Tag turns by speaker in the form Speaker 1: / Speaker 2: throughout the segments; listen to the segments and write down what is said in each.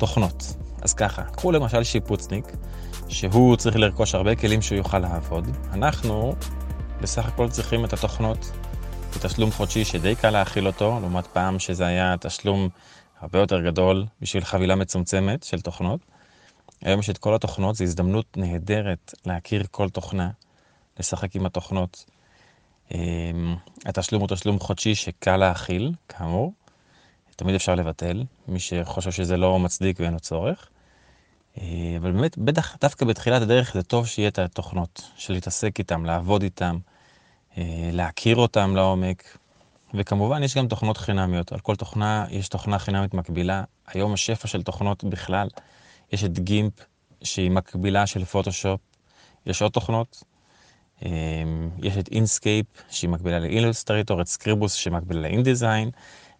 Speaker 1: תוכנות. אז ככה, קחו למשל שיפוצניק, שהוא צריך לרכוש הרבה כלים שהוא יוכל לעבוד. אנחנו בסך הכל צריכים את התוכנות בתשלום חודשי שדי קל להכיל אותו, לעומת פעם שזה היה תשלום הרבה יותר גדול בשביל חבילה מצומצמת של תוכנות. היום יש את כל התוכנות, זו הזדמנות נהדרת להכיר כל תוכנה, לשחק עם התוכנות. אמ, התשלום הוא תשלום חודשי שקל להכיל, כאמור. תמיד אפשר לבטל, מי שחושב שזה לא מצדיק ואין לו צורך. אה, אבל באמת, בטח דווקא בתחילת הדרך זה טוב שיהיה את התוכנות, של להתעסק איתם, לעבוד איתם, אה, להכיר אותם לעומק. וכמובן, יש גם תוכנות חינמיות. על כל תוכנה יש תוכנה חינמית מקבילה. היום השפע של תוכנות בכלל. יש את GIMP, שהיא מקבילה של פוטושופ. יש עוד תוכנות. אה, יש את Inkscape, שהיא מקבילה ל Illustrator, את Scribus, שמקבילה ל InDesign.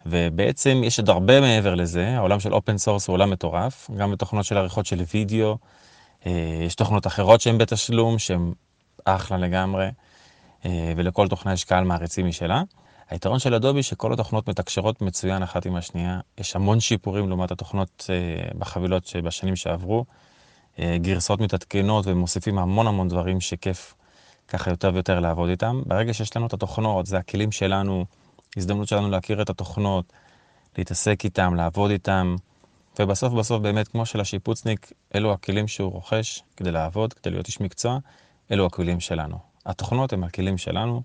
Speaker 1: ובעצם יש עוד הרבה מעבר לזה, העולם של open source הוא עולם מטורף, גם בתוכנות של עריכות של וידאו, אה, יש תוכנות אחרות שהן בתשלום, שהן אחלה לגמרי, אה, ולכל תוכנה יש קהל מעריצים משלה. היתרון של Adobe שכל התוכנות מתקשרות מצוין אחת עם השנייה, יש המון שיפורים לעומת התוכנות אה, בחבילות שבשנים שעברו, גרסאות מתעדכנות ומוסיפים המון המון דברים שכיף ככה יותר ויותר לעבוד איתם. ברגע שיש לנו את התוכנות, זה הכלים שלנו, הזדמנות שלנו להכיר את התוכנות, להתעסק איתם, לעבוד איתם, ובסוף בסוף באמת כמו של השיפוצניק, אלו הכלים שהוא רוכש כדי לעבוד, כדי להיות איש מקצוע, אלו הכלים שלנו. התוכנות הם הכלים שלנו,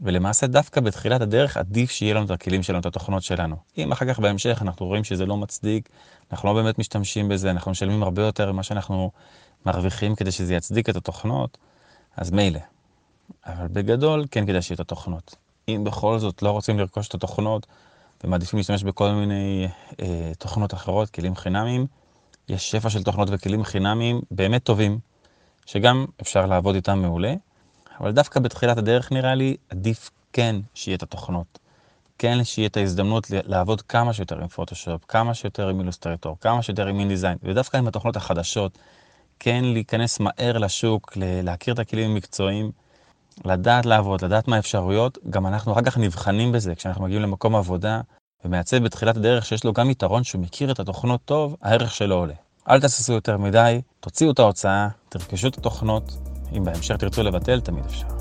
Speaker 1: ולמעשה דווקא בתחילת הדרך עדיף שיהיה לנו את הכלים שלנו, את התוכנות שלנו. אם אחר כך בהמשך אנחנו רואים שזה לא מצדיק, אנחנו לא באמת משתמשים בזה, אנחנו משלמים הרבה יותר ממה שאנחנו מרוויחים כדי שזה יצדיק את התוכנות, אז מילא. אבל בגדול כן כדאי שיהיו את התוכנות. אם בכל זאת לא רוצים לרכוש את התוכנות ומעדיפים להשתמש בכל מיני אה, תוכנות אחרות, כלים חינמיים, יש שפע של תוכנות וכלים חינמיים באמת טובים, שגם אפשר לעבוד איתם מעולה, אבל דווקא בתחילת הדרך נראה לי עדיף כן שיהיה את התוכנות. כן שיהיה את ההזדמנות לעבוד כמה שיותר עם פוטושופ, כמה שיותר עם אילוסטרטור, כמה שיותר עם אינדיזיין, ודווקא עם התוכנות החדשות, כן להיכנס מהר לשוק, להכיר את הכלים המקצועיים. לדעת לעבוד, לדעת מה האפשרויות, גם אנחנו אחר כך נבחנים בזה כשאנחנו מגיעים למקום עבודה ומעצב בתחילת הדרך שיש לו גם יתרון שהוא מכיר את התוכנות טוב, הערך שלו עולה. אל תססו יותר מדי, תוציאו את ההוצאה, תרכשו את התוכנות, אם בהמשך תרצו לבטל, תמיד אפשר.